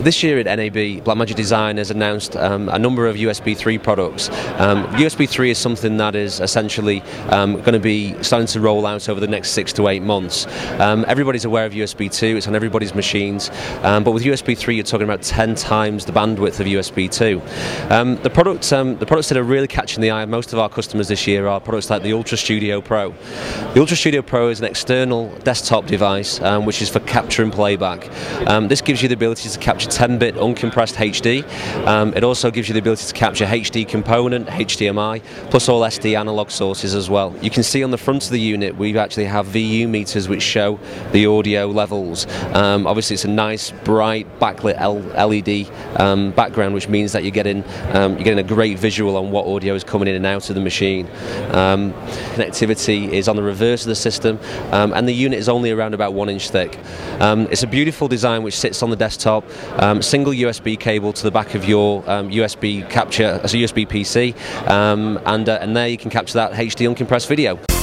This year at NAB, Blackmagic Design has announced um, a number of USB 3 products. Um, USB 3 is something that is essentially um, going to be starting to roll out over the next six to eight months. Um, everybody's aware of USB 2, it's on everybody's machines, um, but with USB 3 you're talking about 10 times the bandwidth of USB 2. Um, the, products, the products that are really catching the eye of most of our customers this year are products like the UltraStudio Pro. The UltraStudio Pro is an external desktop device which is for capture and playback. this gives you the ability to capture 10-bit uncompressed HD. Um, it also gives you the ability to capture HD component, HDMI, plus all SD analog sources as well. You can see on the front of the unit we actually have VU meters which show the audio levels. Um, obviously it's a nice bright backlit LED um, background which means that you're getting, um, you're getting a great visual on what audio is coming in and out of the machine. Um, connectivity is on the reverse of the system um, and the unit is only around about one inch thick. it's a beautiful design which sits on the desktop um, single USB cable to the back of your um, USB capture as a USB PC, um, and uh, and there you can capture that HD uncompressed video.